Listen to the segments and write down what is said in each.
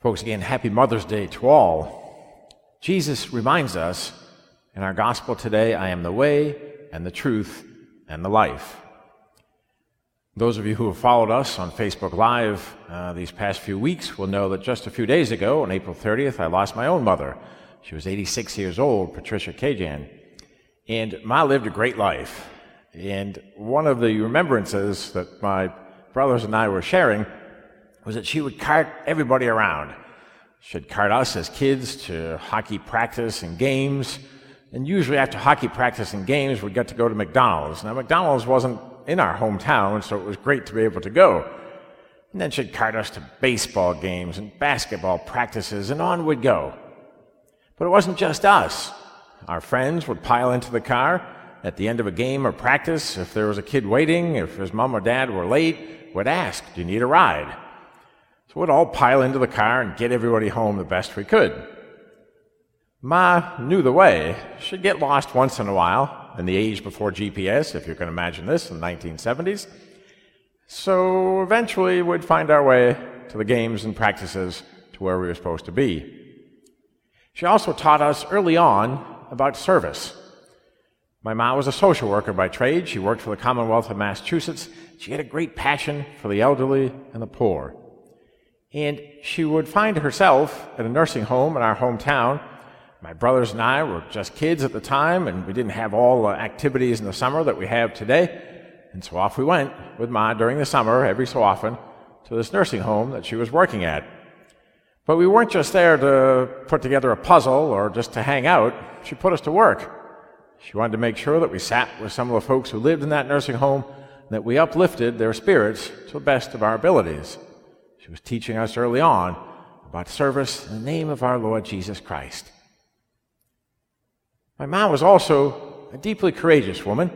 Folks, again, happy Mother's Day to all. Jesus reminds us in our gospel today I am the way and the truth and the life. Those of you who have followed us on Facebook Live uh, these past few weeks will know that just a few days ago, on April 30th, I lost my own mother. She was 86 years old, Patricia Kajan. And Ma lived a great life. And one of the remembrances that my brothers and I were sharing was that she would cart everybody around. She'd cart us as kids to hockey practice and games. And usually after hockey practice and games, we'd get to go to McDonald's. Now, McDonald's wasn't in our hometown, so it was great to be able to go. And then she'd cart us to baseball games and basketball practices, and on we'd go. But it wasn't just us. Our friends would pile into the car at the end of a game or practice. If there was a kid waiting, if his mom or dad were late, would ask, Do you need a ride? So we'd all pile into the car and get everybody home the best we could. Ma knew the way. She'd get lost once in a while, in the age before GPS, if you can imagine this, in the 1970s. So eventually we'd find our way to the games and practices to where we were supposed to be. She also taught us early on about service. My mom was a social worker by trade. She worked for the Commonwealth of Massachusetts. She had a great passion for the elderly and the poor. And she would find herself at a nursing home in our hometown. My brothers and I were just kids at the time, and we didn't have all the activities in the summer that we have today. And so off we went with Ma during the summer, every so often, to this nursing home that she was working at. But we weren't just there to put together a puzzle or just to hang out. She put us to work. She wanted to make sure that we sat with some of the folks who lived in that nursing home, that we uplifted their spirits to the best of our abilities. She was teaching us early on about service in the name of our Lord Jesus Christ. My mom was also a deeply courageous woman.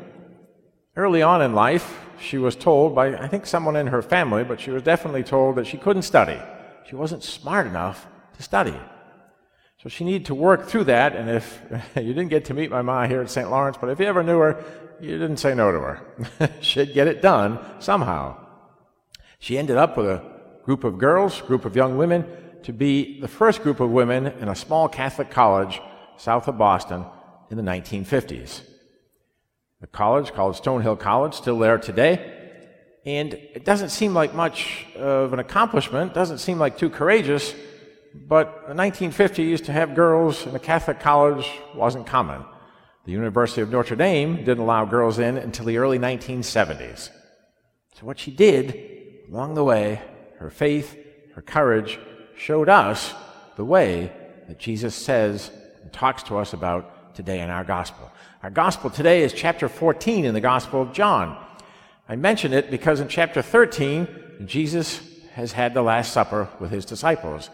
Early on in life, she was told by, I think, someone in her family, but she was definitely told that she couldn't study. She wasn't smart enough to study. So she needed to work through that, and if you didn't get to meet my mom here at St. Lawrence, but if you ever knew her, you didn't say no to her. She'd get it done somehow. She ended up with a group of girls, group of young women, to be the first group of women in a small Catholic college south of Boston in the 1950s. The college, called Stonehill College, still there today. And it doesn't seem like much of an accomplishment, doesn't seem like too courageous, but the 1950s to have girls in a Catholic college wasn't common. The University of Notre Dame didn't allow girls in until the early 1970s. So what she did along the way her faith, her courage showed us the way that Jesus says and talks to us about today in our gospel. Our gospel today is chapter 14 in the Gospel of John. I mention it because in chapter 13, Jesus has had the Last Supper with his disciples.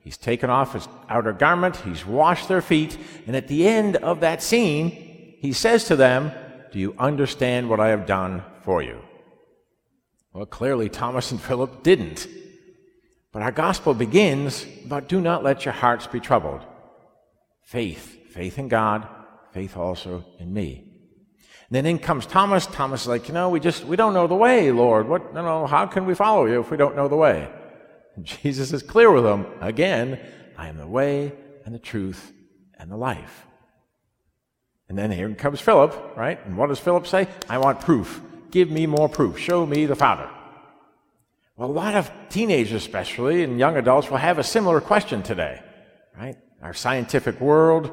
He's taken off his outer garment, he's washed their feet, and at the end of that scene, he says to them, Do you understand what I have done for you? Well, clearly Thomas and Philip didn't. But our gospel begins about do not let your hearts be troubled. Faith, faith in God, faith also in me. And then in comes Thomas. Thomas is like, you know, we just, we don't know the way, Lord. What, no, no, how can we follow you if we don't know the way? And Jesus is clear with them. Again, I am the way and the truth and the life. And then here comes Philip, right? And what does Philip say? I want proof. Give me more proof. Show me the Father. Well, a lot of teenagers, especially, and young adults will have a similar question today, right? Our scientific world,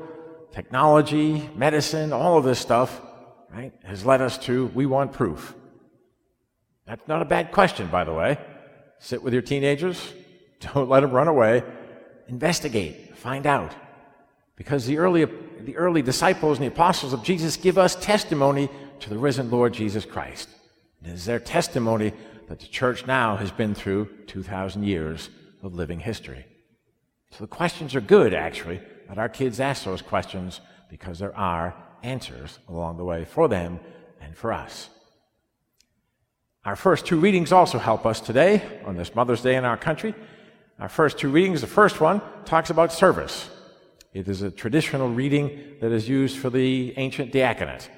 technology, medicine, all of this stuff, right, has led us to we want proof. That's not a bad question, by the way. Sit with your teenagers, don't let them run away. Investigate, find out. Because the early, the early disciples and the apostles of Jesus give us testimony to the risen Lord Jesus Christ. It is their testimony that the church now has been through 2,000 years of living history. So the questions are good, actually. that our kids ask those questions because there are answers along the way for them and for us. Our first two readings also help us today on this Mother's Day in our country. Our first two readings, the first one talks about service. It is a traditional reading that is used for the ancient diaconate.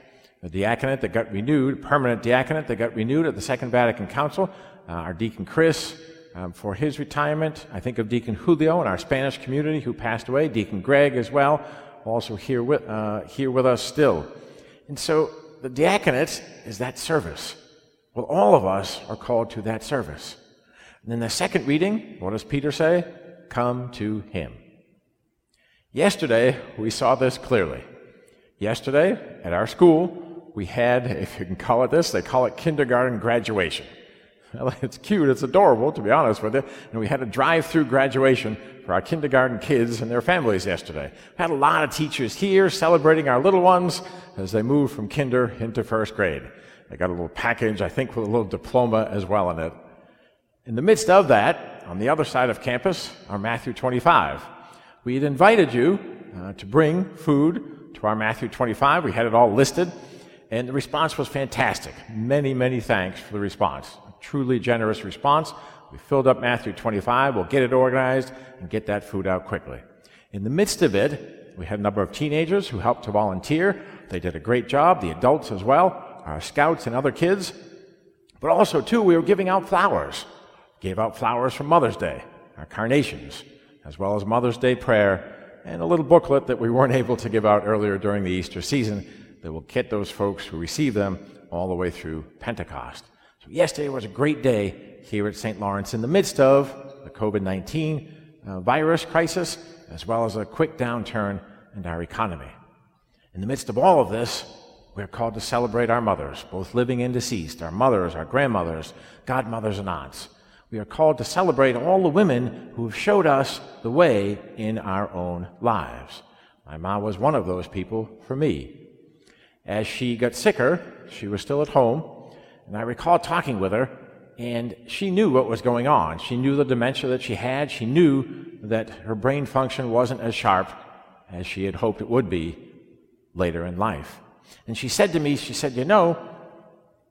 The diaconate that got renewed, permanent diaconate that got renewed at the Second Vatican Council. Uh, our deacon Chris um, for his retirement. I think of Deacon Julio in our Spanish community who passed away, Deacon Greg as well, also here with, uh, here with us still. And so the diaconate is that service. Well, all of us are called to that service. And then the second reading, what does Peter say? Come to him. Yesterday, we saw this clearly. Yesterday, at our school, we had, if you can call it this, they call it kindergarten graduation. Well, it's cute, it's adorable, to be honest with you. And we had a drive through graduation for our kindergarten kids and their families yesterday. We had a lot of teachers here celebrating our little ones as they moved from kinder into first grade. They got a little package, I think, with a little diploma as well in it. In the midst of that, on the other side of campus, are Matthew 25. We had invited you uh, to bring food to our Matthew 25. We had it all listed, and the response was fantastic. Many, many thanks for the response. A truly generous response. We filled up Matthew 25. We'll get it organized and get that food out quickly. In the midst of it, we had a number of teenagers who helped to volunteer. They did a great job, the adults as well, our scouts and other kids. But also, too, we were giving out flowers. Gave out flowers for Mother's Day, our carnations as well as Mother's Day prayer, and a little booklet that we weren't able to give out earlier during the Easter season that will get those folks who receive them all the way through Pentecost. So, yesterday was a great day here at St. Lawrence in the midst of the COVID 19 uh, virus crisis, as well as a quick downturn in our economy. In the midst of all of this, we're called to celebrate our mothers, both living and deceased, our mothers, our grandmothers, godmothers, and aunts. We are called to celebrate all the women who have showed us the way in our own lives. My mom was one of those people for me. As she got sicker, she was still at home, and I recall talking with her, and she knew what was going on. She knew the dementia that she had. She knew that her brain function wasn't as sharp as she had hoped it would be later in life. And she said to me, she said, You know,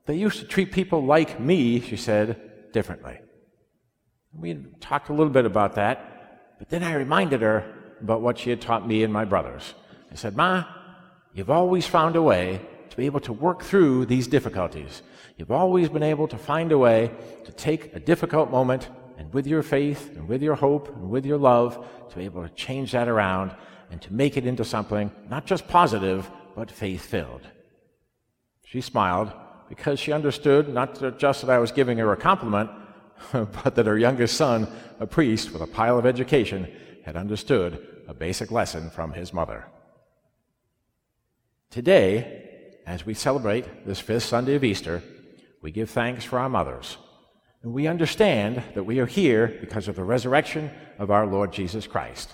they used to treat people like me, she said, differently. We talked a little bit about that, but then I reminded her about what she had taught me and my brothers. I said, Ma, you've always found a way to be able to work through these difficulties. You've always been able to find a way to take a difficult moment and with your faith and with your hope and with your love to be able to change that around and to make it into something not just positive, but faith filled. She smiled because she understood not just that I was giving her a compliment, but that her youngest son, a priest with a pile of education, had understood a basic lesson from his mother. Today, as we celebrate this fifth Sunday of Easter, we give thanks for our mothers. And we understand that we are here because of the resurrection of our Lord Jesus Christ.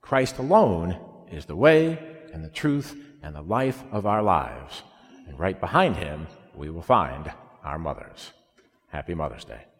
Christ alone is the way and the truth and the life of our lives. And right behind him, we will find our mothers. Happy Mother's Day.